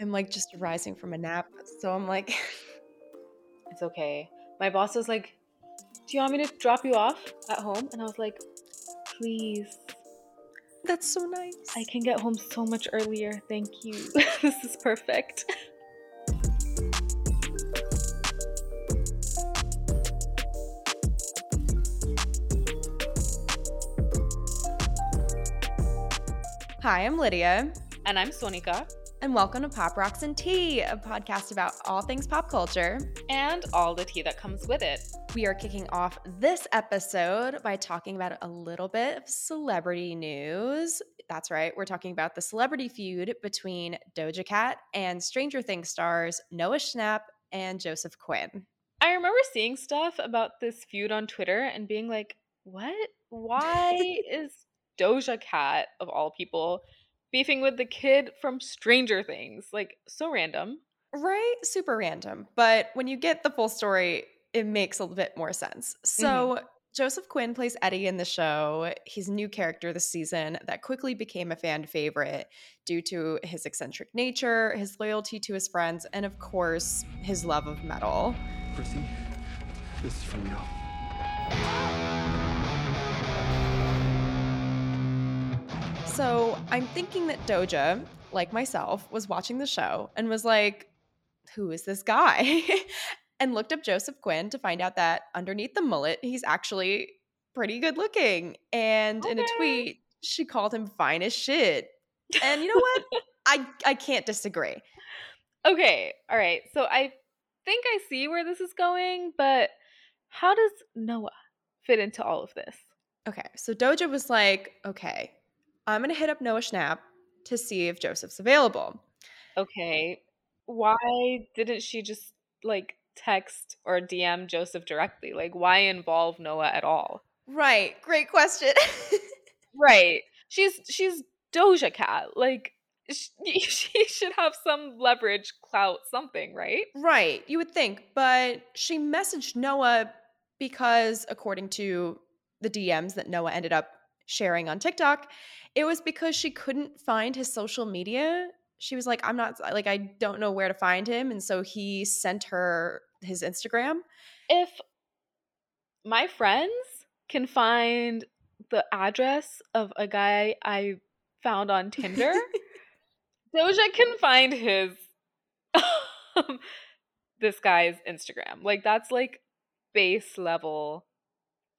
I'm like just rising from a nap. So I'm like, It's okay. My boss was like, Do you want me to drop you off at home? And I was like, Please. that's so nice. I can get home so much earlier. Thank you. this is perfect. Hi, I'm Lydia, And I'm Sonikka. And welcome to Pop Rocks and Tea, a podcast about all things pop culture. And all the tea that comes with it. We are kicking off this episode by talking about a little bit of celebrity news. That's right, we're talking about the celebrity feud between Doja Cat and Stranger Things stars Noah Schnapp and Joseph Quinn. I remember seeing stuff about this feud on Twitter and being like, what? Why is Doja Cat, of all people, beefing with the kid from Stranger Things? Like, so random. Right? Super random. But when you get the full story, it makes a little bit more sense. Mm-hmm. So, Joseph Quinn plays Eddie in the show. He's a new character this season that quickly became a fan favorite due to his eccentric nature, his loyalty to his friends, and of course, his love of metal. Chrissy, this is from you. So, I'm thinking that Doja, like myself, was watching the show and was like, who is this guy? and looked up Joseph Quinn to find out that underneath the mullet, he's actually pretty good looking. And in a tweet, she called him fine as shit. And you know what? I I can't disagree. Okay, all right. So I think I see where this is going, but how does Noah fit into all of this? Okay, so Doja was like, okay, I'm gonna hit up Noah Schnapp to see if Joseph's available. Okay, why didn't she just like text or DM Joseph directly? Like, why involve Noah at all? Right, great question. Right. She's she's Doja Cat. Like, sh- she should have some leverage, clout, something, right? right, you would think, but she messaged Noah because, according to the DMs that Noah ended up sharing on TikTok, it was because she couldn't find his social media. She was like, I'm not, like, I don't know where to find him. And so he sent her his Instagram. If my friends can find the address of a guy I found on Tinder, Doja can find his um, this guy's Instagram. Like that's like base level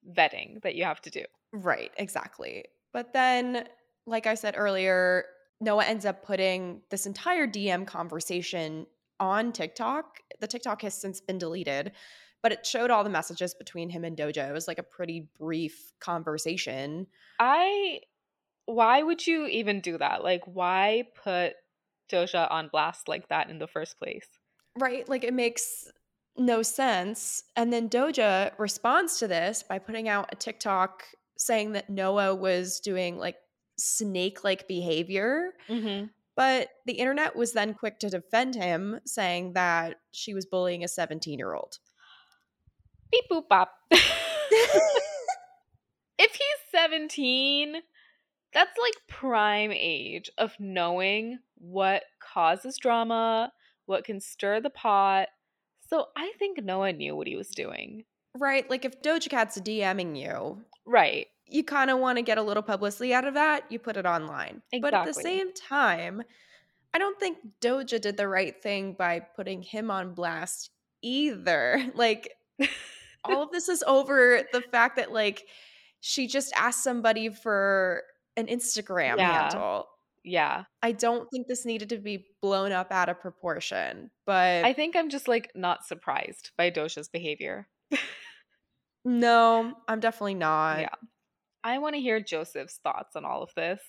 vetting that you have to do. Right, exactly. But then, like I said earlier, Noah ends up putting this entire DM conversation on TikTok. The TikTok has since been deleted, but it showed all the messages between him and Doja. It was like a pretty brief conversation. I why would you even do that? Like why put Doja on blast like that in the first place? Right? Like it makes no sense. And then Doja responds to this by putting out a TikTok saying that Noah was doing like snake like behavior. Mm-hmm. But the internet was then quick to defend him, saying that she was bullying a 17 year old. Beep boop bop. if he's 17, that's like prime age of knowing what causes drama, what can stir the pot. So I think Noah knew what he was doing. Right? Like if Doja Cat's DMing you, Right. you kind of want to get a little publicity out of that, you put it online. But at the same time, I don't think Doja did the right thing by putting him on blast either. Like all of this is over the fact that like she just asked somebody for an Instagram Yeah. handle. Yeah. I don't think this needed to be blown up out of proportion, but I think I'm just like not surprised by Doja's behavior. No, I'm definitely not. Yeah. I want to hear Joseph's thoughts on all of this.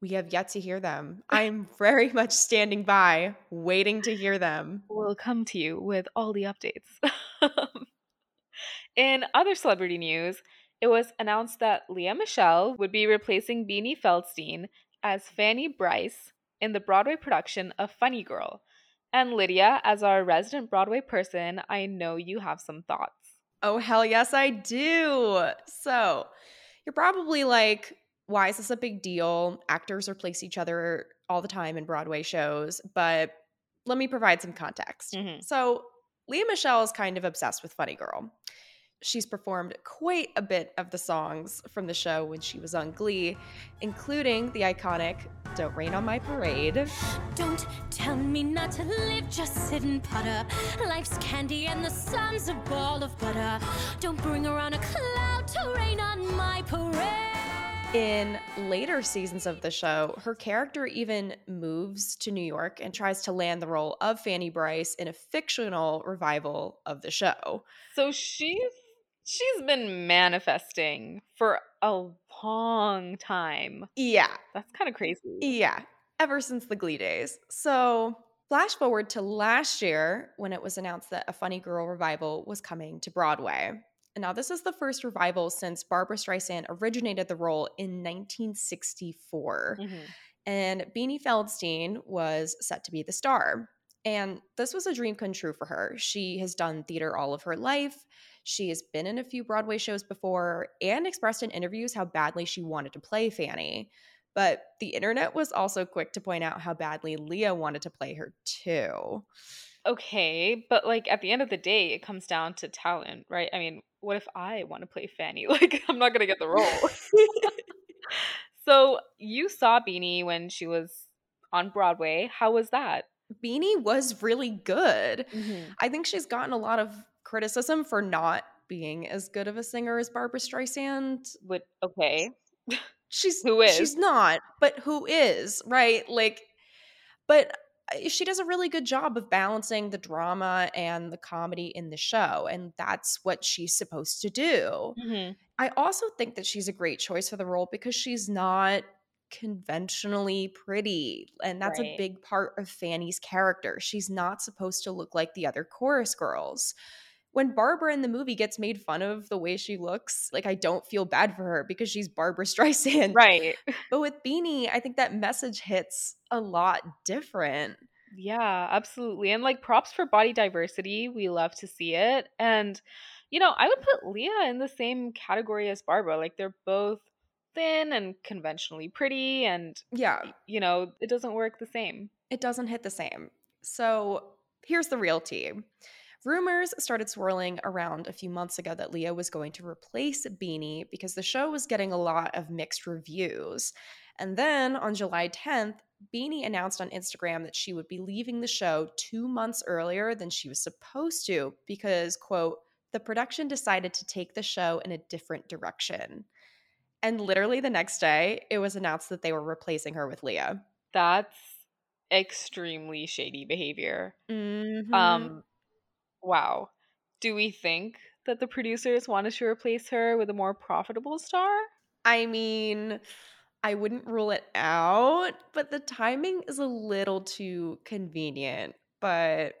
We have yet to hear them. I'm very much standing by, waiting to hear them. We'll come to you with all the updates. In other celebrity news, it was announced that Lea Michele would be replacing Beanie Feldstein as Fanny Brice in the Broadway production of Funny Girl. And Lydia, as our resident Broadway person, I know you have some thoughts. Oh, hell yes, I do. So, you're probably like, why is this a big deal? Actors replace each other all the time in Broadway shows. But let me provide some context. Mhm. So, Lea Michele is kind of obsessed with Funny Girl. She's performed quite a bit of the songs from the show when she was on Glee, including the iconic Don't Rain on My Parade. Don't tell me not to live, just sit and putter. Life's candy and the sun's a ball of butter. Don't bring around a cloud to rain on my parade. In later seasons of the show, her character even moves to New York and tries to land the role of Fanny Brice in a fictional revival of the show. So she's she's been manifesting for a long time. Yeah, That's kind of crazy. yeah, ever since the Glee days. So, flash forward to last year when it was announced that a Funny Girl revival was coming to Broadway. And now, this is the first revival since Barbra Streisand originated the role in 1964. Mhm. and Beanie Feldstein was set to be the star. And this was a dream come true for her. She has done theater all of her life. She has been in a few Broadway shows before and expressed in interviews how badly she wanted to play Fanny. But the internet was also quick to point out how badly Lea wanted to play her too. Okay, but like at the end of the day, it comes down to talent, right? I mean, what if I want to play Fanny? Like, I'm not gonna get the role. so you saw Beanie when she was on Broadway. How was that? Beanie was really good. Mm-hmm. I think she's gotten a lot of criticism for not being as good of a singer as Barbra Streisand. Would okay. she's Who is? she's not but who is right like but uh, she does a really good job of balancing the drama and the comedy in the show and that's what she's supposed to do Mm-hmm. i also think that she's a great choice for the role because she's not conventionally pretty and that's a big part of fanny's character she's not supposed to look like the other chorus girls when Barbra in the movie gets made fun of the way she looks, like I don't feel bad for her because she's Barbra Streisand. Right. But with Beanie, I think that message hits a lot different. Yeah, absolutely. And like props for body diversity. We love to see it. And, you know, I would put Lea in the same category as Barbra. Like they're both thin and conventionally pretty. And, Yeah, you know, it doesn't work the same. it doesn't hit the same. So here's the real tea. Rumors started swirling around a few months ago that Lea was going to replace Beanie because the show was getting a lot of mixed reviews. And then on July 10th, Beanie announced on Instagram that she would be leaving the show two months earlier than she was supposed to because, quote, the production decided to take the show in a different direction. And literally the next day, it was announced that they were replacing her with Lea. That's extremely shady behavior. Mhm. Um, wow. Do we think that the producers wanted to replace her with a more profitable star? I mean, I wouldn't rule it out, but the timing is a little too convenient. But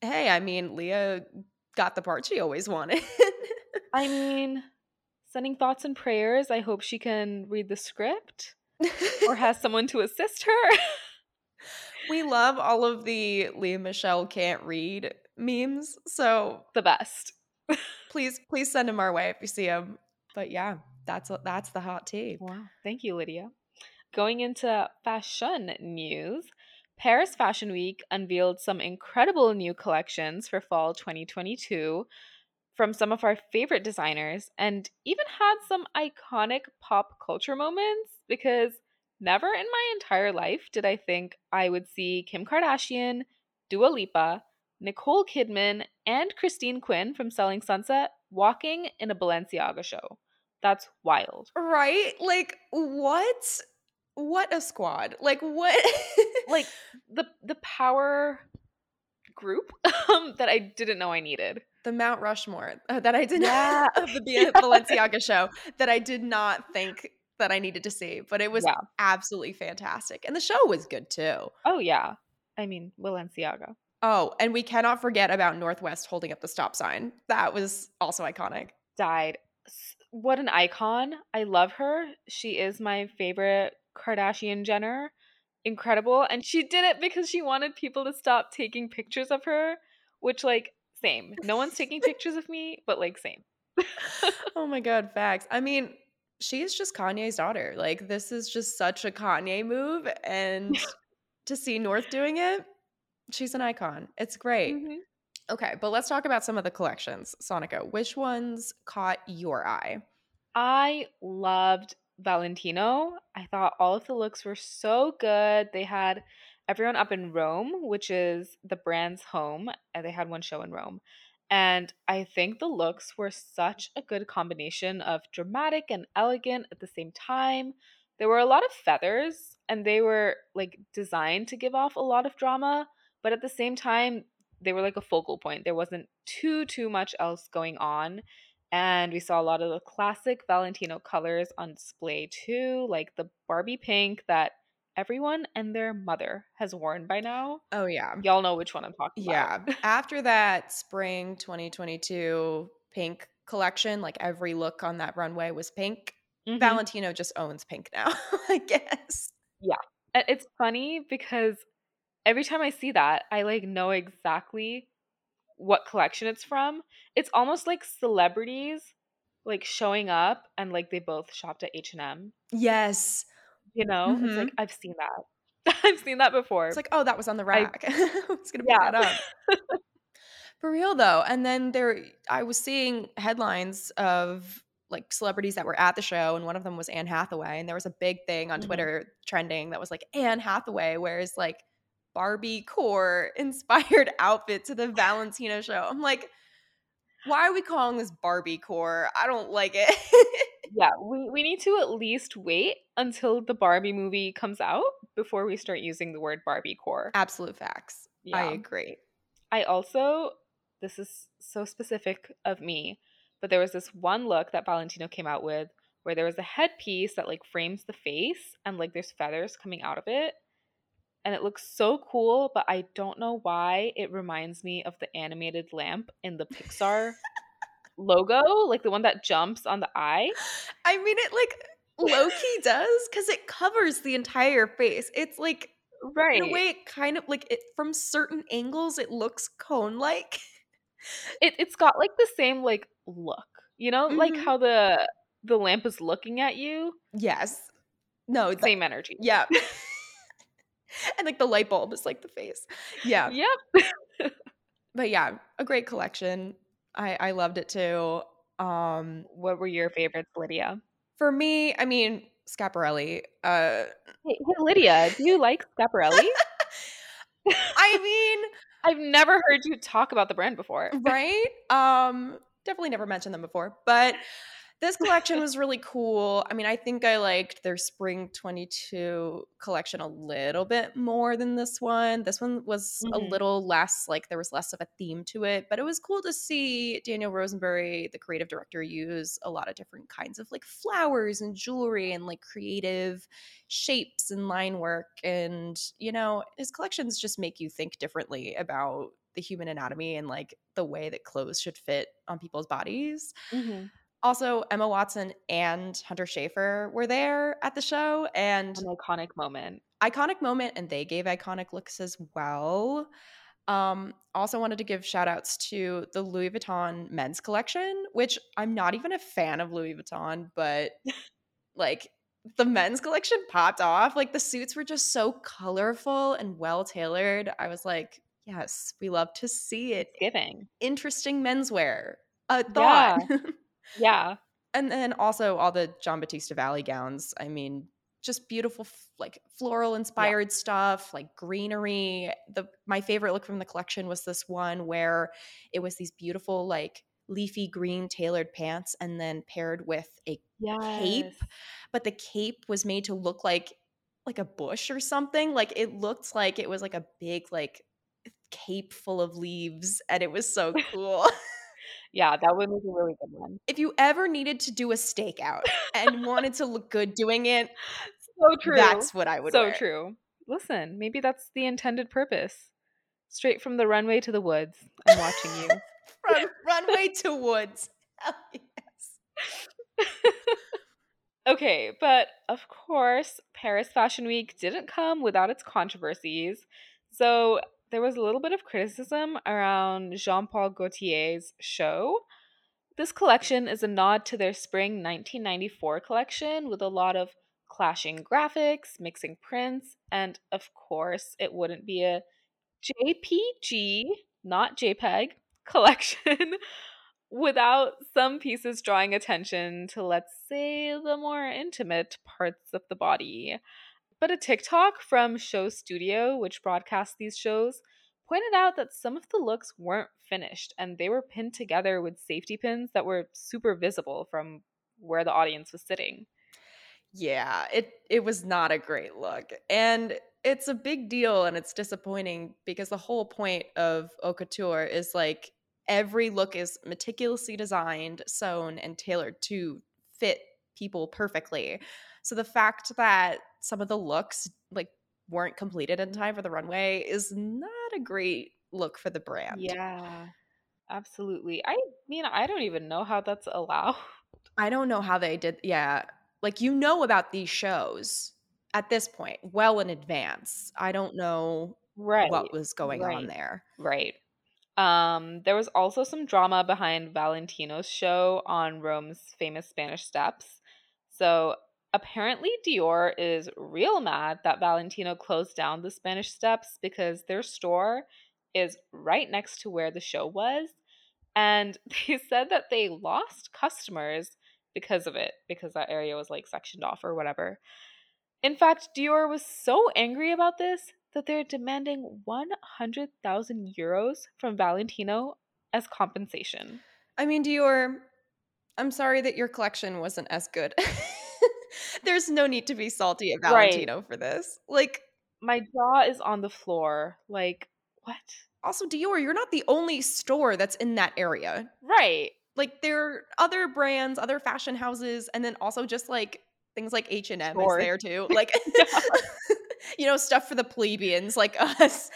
hey, I mean, Lea got the part she always wanted. I mean, sending thoughts and prayers. I hope she can read the script or has someone to assist her. we love all of the Lea Michele can't read memes. So the best. please, please send them our way if you see them. But yeah, that's that's the hot tea. Wow. Thank you, Lydia. Going into fashion news, Paris Fashion Week unveiled some incredible new collections for fall 2022 from some of our favorite designers and even had some iconic pop culture moments because never in my entire life did I think I would see Kim Kardashian, Dua Lipa, Nicole Kidman, and Christine Quinn from Selling Sunset walking in a Balenciaga show. That's wild. Right? Like what? What a squad. Like what? like the the power group um, that I didn't know I needed. the Mount Rushmore uh, that I did Yeah. not of the B- Balenciaga show that I did not think that I needed to see, but it was Yeah. absolutely fantastic. And the show was good too. Oh yeah. I mean, Balenciaga. Oh, and we cannot forget about North West holding up the stop sign. That was also iconic. Died. What an icon. I love her. She is my favorite Kardashian Jenner. Incredible. And she did it because she wanted people to stop taking pictures of her, which like same. No one's taking pictures of me, but like same. oh my god, facts. I mean, she is just Kanye's daughter. Like this is just such a Kanye move and to see North doing it, She's an icon. It's great. Mhm. Okay, but let's talk about some of the collections. Sonikka, which ones caught your eye? I loved Valentino. I thought all of the looks were so good. They had everyone up in Rome, which is the brand's home, and they had one show in Rome. And I think the looks were such a good combination of dramatic and elegant at the same time. There were a lot of feathers, and they were like designed to give off a lot of drama, but at the same time, they were like a focal point. There wasn't too too much else going on. And we saw a lot of the classic Valentino colors on display too, like the Barbie pink that everyone and their mother has worn by now. Oh yeah. Y'all know which one I'm talking Yeah. about. After that spring 2022 pink collection, like every look on that runway was pink. Mhm. Valentino just owns pink now, I guess. Yeah. It's funny because every time I see that, I like know exactly what collection it's from. It's almost like celebrities like showing up and like they both shopped at H&M. Yes. You know? It's like I've seen that. I've seen that before. It's like, oh, that was on the rack. I was gonna pick Yeah. that up. For real though. And then there I was seeing headlines of like celebrities that were at the show, and one of them was Anne Hathaway. And there was a big thing on Mhm. Twitter trending that was like Anne Hathaway wears like Barbie core inspired outfit to the Valentino show. I'm like, why are we calling this Barbie core? I don't like it. yeah, we, we need to at least wait until the Barbie movie comes out before we start using the word Barbie core. Absolute facts. Yeah. I agree. I also, this is so specific of me, but there was this one look that Valentino came out with where there was a headpiece that like frames the face and like there's feathers coming out of it. And it looks so cool, but I don't know why it reminds me of the animated lamp in the Pixar logo, like the one that jumps on the eye. I mean, it like low key does because it covers the entire face. It's like Right. the way it kind of like it from certain angles, it looks cone like. it, it's got like the same like look you know like Mhm. how the the lamp is looking at you yes. No. that- same energy yeah. and like the light bulb is like the face. Yeah. yep But yeah, a great collection. I I loved it too. Um, what were your favorites lydia for me, I mean, Schiaparelli. Uh, hey, hey lydia do you like schiaparelli I mean. i've never heard you talk about the brand before right um definitely never mentioned them before but this collection was really cool i mean i think i liked their spring 22 collection a little bit more than this one this one was a Mhm. little less like there was less of a theme to it but it was cool to see daniel roseberry the creative director use a lot of different kinds of like flowers and jewelry and like creative shapes and line work and you know his collections just make you think differently about the human anatomy and like the way that clothes should fit on people's bodies Mhm. Also emma watson and hunter schafer were there at the show and an iconic moment. iconic moment and they gave iconic looks as well. Um also wanted to give shout outs to the louis vuitton men's collection which i'm not even a fan of louis vuitton but like the men's collection popped off. Like the suits were just so colorful and well tailored. I was like yes we love to see it. Giving. Interesting menswear. A thought. yeah and then also all the Giambattista Valli gowns. I mean, just beautiful, like floral inspired stuff, like greenery. The my favorite look from the collection was this one where it was these beautiful, like leafy green tailored pants, and then paired with a yes. but the cape was made to look like like a bush or something. Like it looked like it was like a big like cape full of leaves, and it was so cool. yeah that would was a really good one if you ever needed to do a stakeout and wanted to look good doing it, so true that's what I would so wear. true listen maybe that's the intended purpose straight from the runway to the woods i'm watching you From runway to woods. Hell yes. okay but of course paris fashion week didn't come without its controversies so there was a little bit of criticism around jean-paul gaultier's show this collection is a nod to their spring 1994 collection with a lot of clashing graphics mixing prints and of course it wouldn't be a JPG, not JPEG, collection without some pieces drawing attention to, let's say, the more intimate parts of the body. But a TikTok from SHOWstudio, which broadcasts these shows, pointed out that some of the looks weren't finished and they were pinned together with safety pins that were super visible from where the audience was sitting. Yeah, it it was not a great look. And it's a big deal and it's disappointing because the whole point of haute couture is like every look is meticulously designed, sewn, and tailored to fit people perfectly. So the fact that some of the looks like weren't completed in time for the runway is not a great look for the brand. Yeah. Absolutely. I mean, I don't even know how that's allowed. I don't know how they did. Yeah. Like you know about these shows at this point well in advance. I don't know Right. what was going on there. Right. Um, there was also some drama behind Valentino's show on Rome's famous Spanish Steps. So apparently Dior is real mad that Valentino closed down the Spanish Steps because their store is right next to where the show was. And they said that they lost customers because of it, because that area was like sectioned off or whatever. In fact, Dior was so angry about this that they're demanding 100,000 euros from Valentino as compensation. I mean, Dior, I'm sorry that your collection wasn't as good. There's no need to be salty at Right. Valentino for this. Like, My jaw is on the floor. Like, what? also Dior, you're not the only store that's in that area. Right. Like, there are other brands, other fashion houses, and then also just like things like H and M is there too. Like, you know, stuff for the plebeians like us.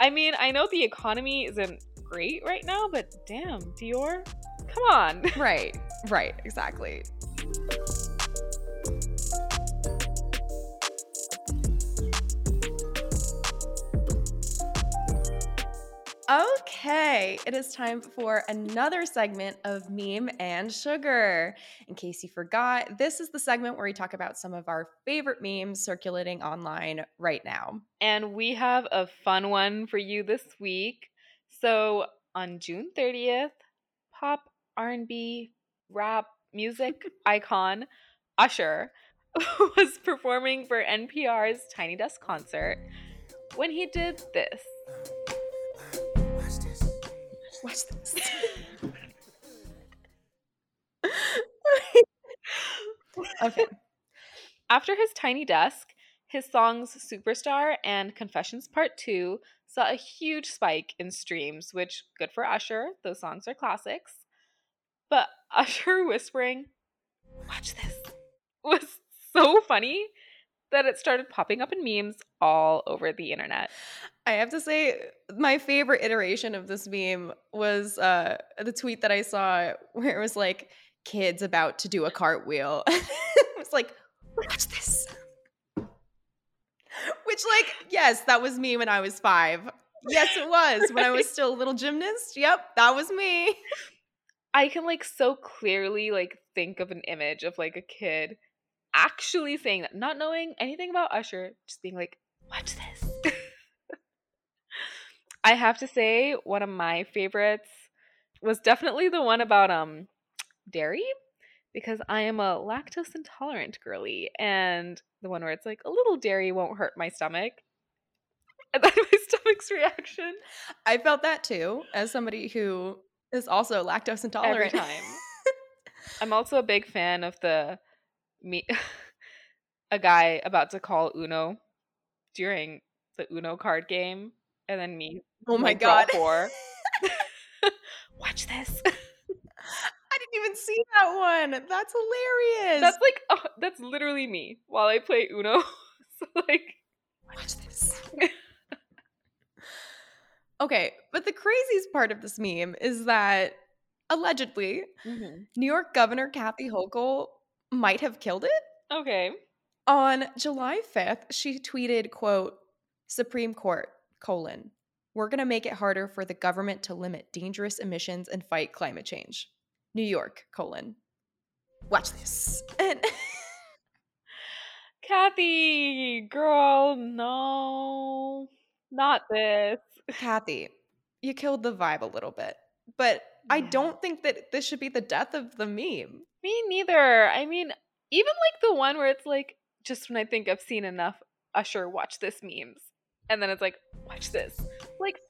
I mean, I know the economy isn't great right now, but damn, Dior, come on. Right, right, exactly. Okay, it is time for another segment of Meme and Sugar. In case you forgot, this is the segment where we talk about some of our favorite memes circulating online right now. And we have a fun one for you this week. So on June 30th, pop, R&B, rap, music icon Usher was performing for NPR's Tiny Desk concert when he did this. Watch this. okay. After his Tiny Desk, his songs Superstar and Confessions Part 2 saw a huge spike in streams, which good for Usher. Those songs are classics. But Usher whispering, "Watch this." was so funny that it started popping up in memes all over the internet. I have to say, my favorite iteration of this meme was uh, the tweet that I saw where it was like kids about to do a cartwheel. it was like, watch this. Which, like, yes, that was me when I was five. Yes, it was when I was still a little gymnast. Yep, that was me. I can like so clearly like think of an image of like a kid actually saying that, not knowing anything about Usher, just being like, watch this. I have to say, one of my favorites was definitely the one about um dairy because I am a lactose intolerant girly and the one where it's like a little dairy won't hurt my stomach. And then my stomach's reaction I felt that too, as somebody who is also lactose intolerant. every time. I'm also a big fan of the me a guy about to call Uno during the Uno card game, and then me. oh my god. four. Watch this. I didn't even see that one. That's hilarious. That's like oh, that's literally me while I play Uno. so like, Watch this. Okay, but the craziest part of this meme is that allegedly mm-hmm. New York Governor Kathy Hochul might have killed it. okay, On July 5th, she tweeted, quote, Supreme Court, colon, we're going to make it harder for the government to limit dangerous emissions and fight climate change. New York, colon. Watch this. And Kathy, girl, no. Not this. Kathy, you killed the vibe a little bit. But I don't think that this should be the death of the meme. Me neither. I mean, even like the one where it's like, just when I think I've seen enough, Usher, watch this memes. And then it's like, watch this. Like,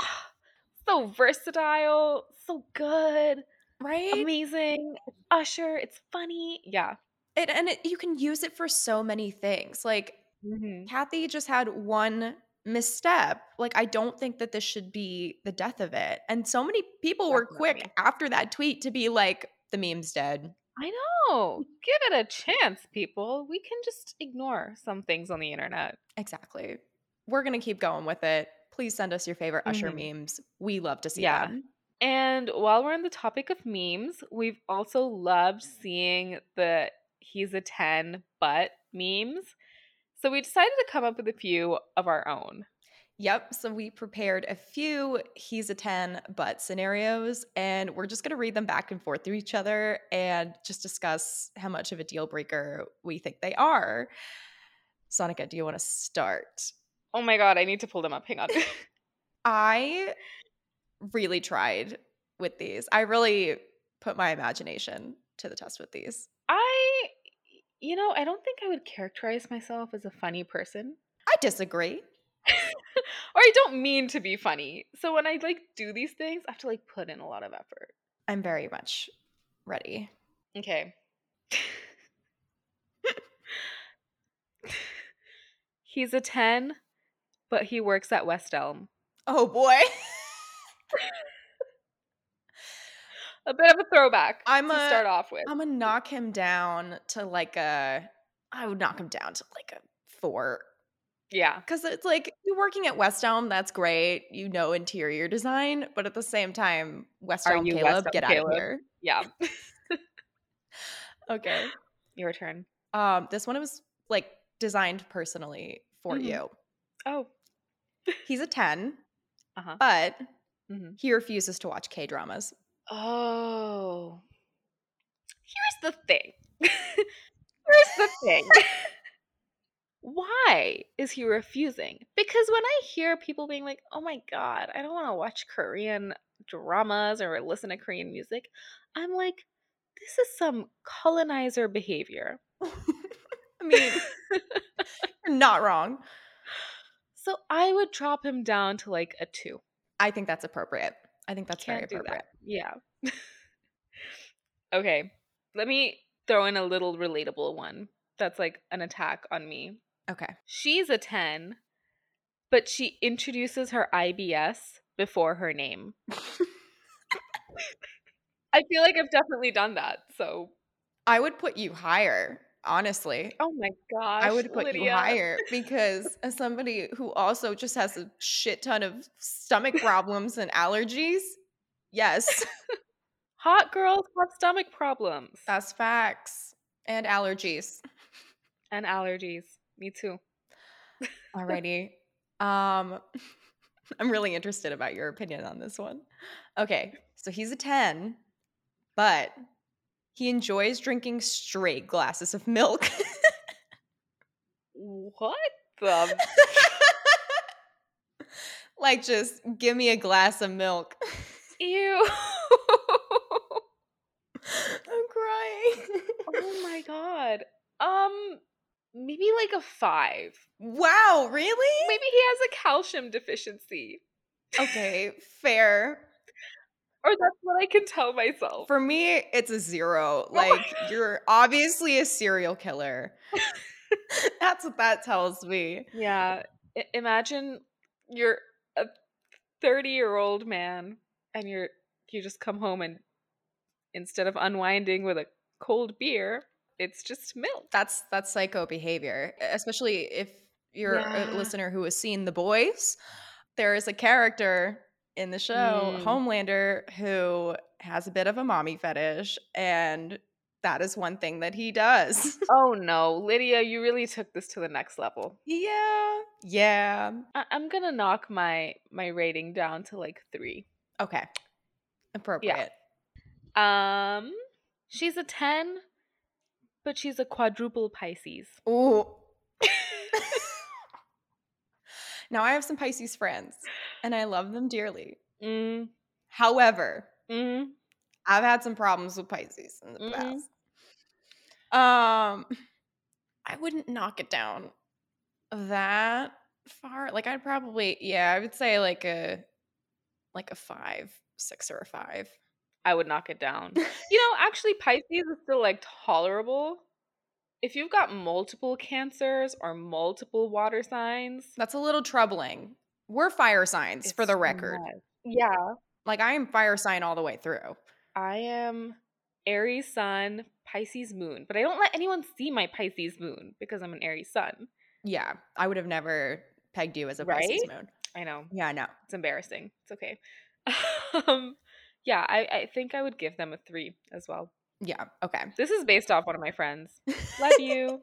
ah, so versatile, so good, Right? amazing. Usher, it's funny. Yeah. It, and it, you can use it for so many things. Like, Mm-hmm. Kathy just had one misstep. Like, I don't think that this should be the death of it. And so many people were quick after that tweet to be like, the meme's dead. I know. Give it a chance, people. We can just ignore some things on the internet. Exactly. We're going to keep going with it. Please send us your favorite Usher Mhm. memes. We love to see Yeah. them. And while we're on the topic of memes, we've also loved seeing the he's a 10 but memes. So we decided to come up with a few of our own. Yep. So we prepared a few he's a 10 but scenarios, and we're just going to read them back and forth to each other and just discuss how much of a deal breaker we think they are. Sonikka, do you want to start? Oh my god, I need to pull them up. Hang on. I really tried with these. I really put my imagination to the test with these. I you know, I don't think I would characterize myself as a funny person. I disagree. or I don't mean to be funny. So when I like do these things, I have to like put in a lot of effort. I'm very much ready. Okay. He's a 10, but he works at West Elm. Oh boy. A bit of a throwback I'm to a- start off with. I'm gonna knock him down to like a. I would knock him down to like a four yeah. because it's like you're working at West Elm. That's great. You know interior design, but at the same time, West Elm you West Caleb, Elm get out of here. Yeah. Okay. Your turn. Um, this one was like designed personally for Mhm. you. Oh. He's a ten, Uh-huh. but Mhm. he refuses to watch K dramas. Oh. Here's the thing. Here's the thing. Why is he refusing? Because when I hear people being like, oh my god, I don't want to watch Korean dramas or listen to Korean music, I'm like, this is some colonizer behavior. I mean, you're not wrong. So I would drop him down to like a two. I think that's appropriate. I think that's Can't very appropriate. that. Yeah. okay. Let me throw in a little relatable one that's like an attack on me. Okay. She's a 10, but she introduces her IBS before her name. I feel like I've definitely done that. So, I would put you higher, honestly. oh my gosh. I would put you higher because as somebody who also just has a shit ton of stomach problems and allergies, yes, Hot girls have stomach problems that's facts. And allergies. and allergies. Me too. Alrighty. Um I'm really interested about your opinion on this one. Okay, so he's a 10, but he enjoys drinking straight glasses of milk. What the? like just give me a glass of milk. Ew. I'm crying. oh my god. Um, maybe like a five. wow, really? Maybe he has a calcium deficiency. Okay, fair. Or that's what I can tell myself. For me, it's a zero. Like, you're obviously a serial killer. That's what that tells me. yeah. I- imagine you're a 30 year old man and you're you just come home and instead of unwinding with a cold beer, it's just milk. That's that's psycho behavior, especially if you're Yeah. a listener who has seen The Boys. There is a character in the show, Mm. Homelander, who has a bit of a mommy fetish, and that is one thing that he does. Oh no, Lydia, you really took this to the next level. yeah, yeah. I- I'm gonna knock my my rating down to like three. Okay, appropriate. Yeah. Um, she's a ten, but she's a quadruple Pisces. Ooh. Now I have some Pisces friends and I love them dearly. Mm, However, mm, I've had some problems with Pisces in the Mhm. past. Um, I wouldn't knock it down that far. Like I'd probably, yeah, I would say like a like a five, six or a five. I would knock it down. You know, actually, Pisces is still like tolerable. If you've got multiple cancers or multiple water signs, That's a little troubling. We're fire signs for the record. Yeah, Like I am fire sign all the way through. I am Aries sun, Pisces moon, but I don't let anyone see my Pisces moon because I'm an Aries sun. Yeah, I would have never pegged you as a Pisces moon. I know Yeah, no. it's embarrassing. It's okay. um, yeah, I, I think I would give them a three as well. Yeah, okay. This is based off one of my friends. Love you.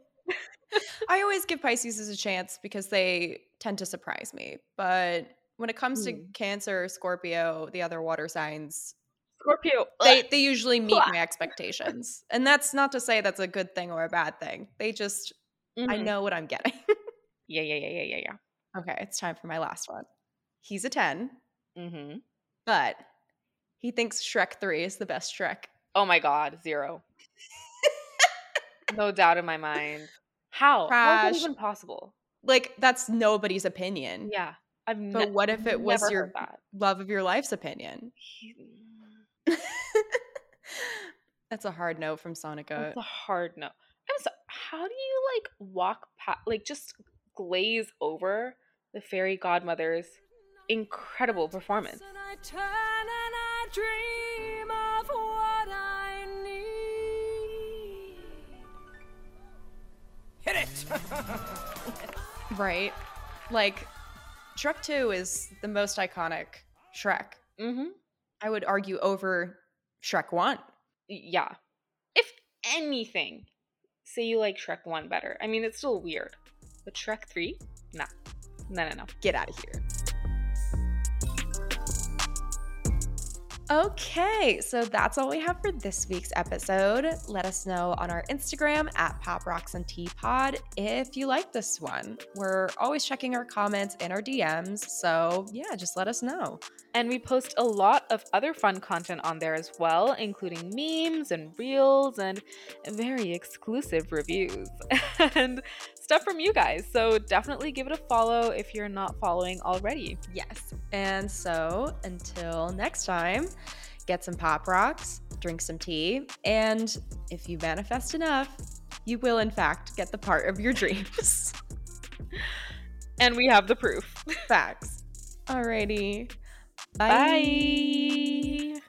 I always give Pisces a chance because they tend to surprise me. But when it comes to Mm. Cancer, Scorpio, the other water signs, Scorpio. they they usually meet my expectations. And that's not to say that's a good thing or a bad thing. They just I Mhm. know what I'm getting. Yeah, yeah, yeah, yeah, yeah, yeah. okay, it's time for my last one. He's a 10, Mm-hmm. but he thinks Shrek 3 is the best Shrek. Oh my god, zero. no doubt in my mind. How? How is Trash. that even possible? Like that's nobody's opinion. Yeah, I've ne- But what if it was your love of your life's opinion? Mm. That's a hard no from Sonikka. That's a hard no. I'm so. How do you like walk past, like just glaze over the fairy godmother's incredible performance? Right? Like, Shrek 2 is the most iconic Shrek. Mm-hmm. I would argue over Shrek 1. Yeah. If anything, say you like Shrek One better. I mean, it's still weird, but Shrek Three, nah, no, no, no. Get out of here. Okay, so that's all we have for this week's episode. Let us know on our Instagram at Pop Rocks and Tea Pod if you like this one. We're always checking our comments and our DMs, so yeah, just let us know. And we post a lot of other fun content on there as well, including memes and reels and very exclusive reviews and stuff from you guys. So definitely give it a follow if you're not following already. Yes. And so until next time, get some pop rocks, drink some tea, and if you manifest enough, you will in fact get the part of your dreams. And we have the proof. Facts. Alrighty. Bye.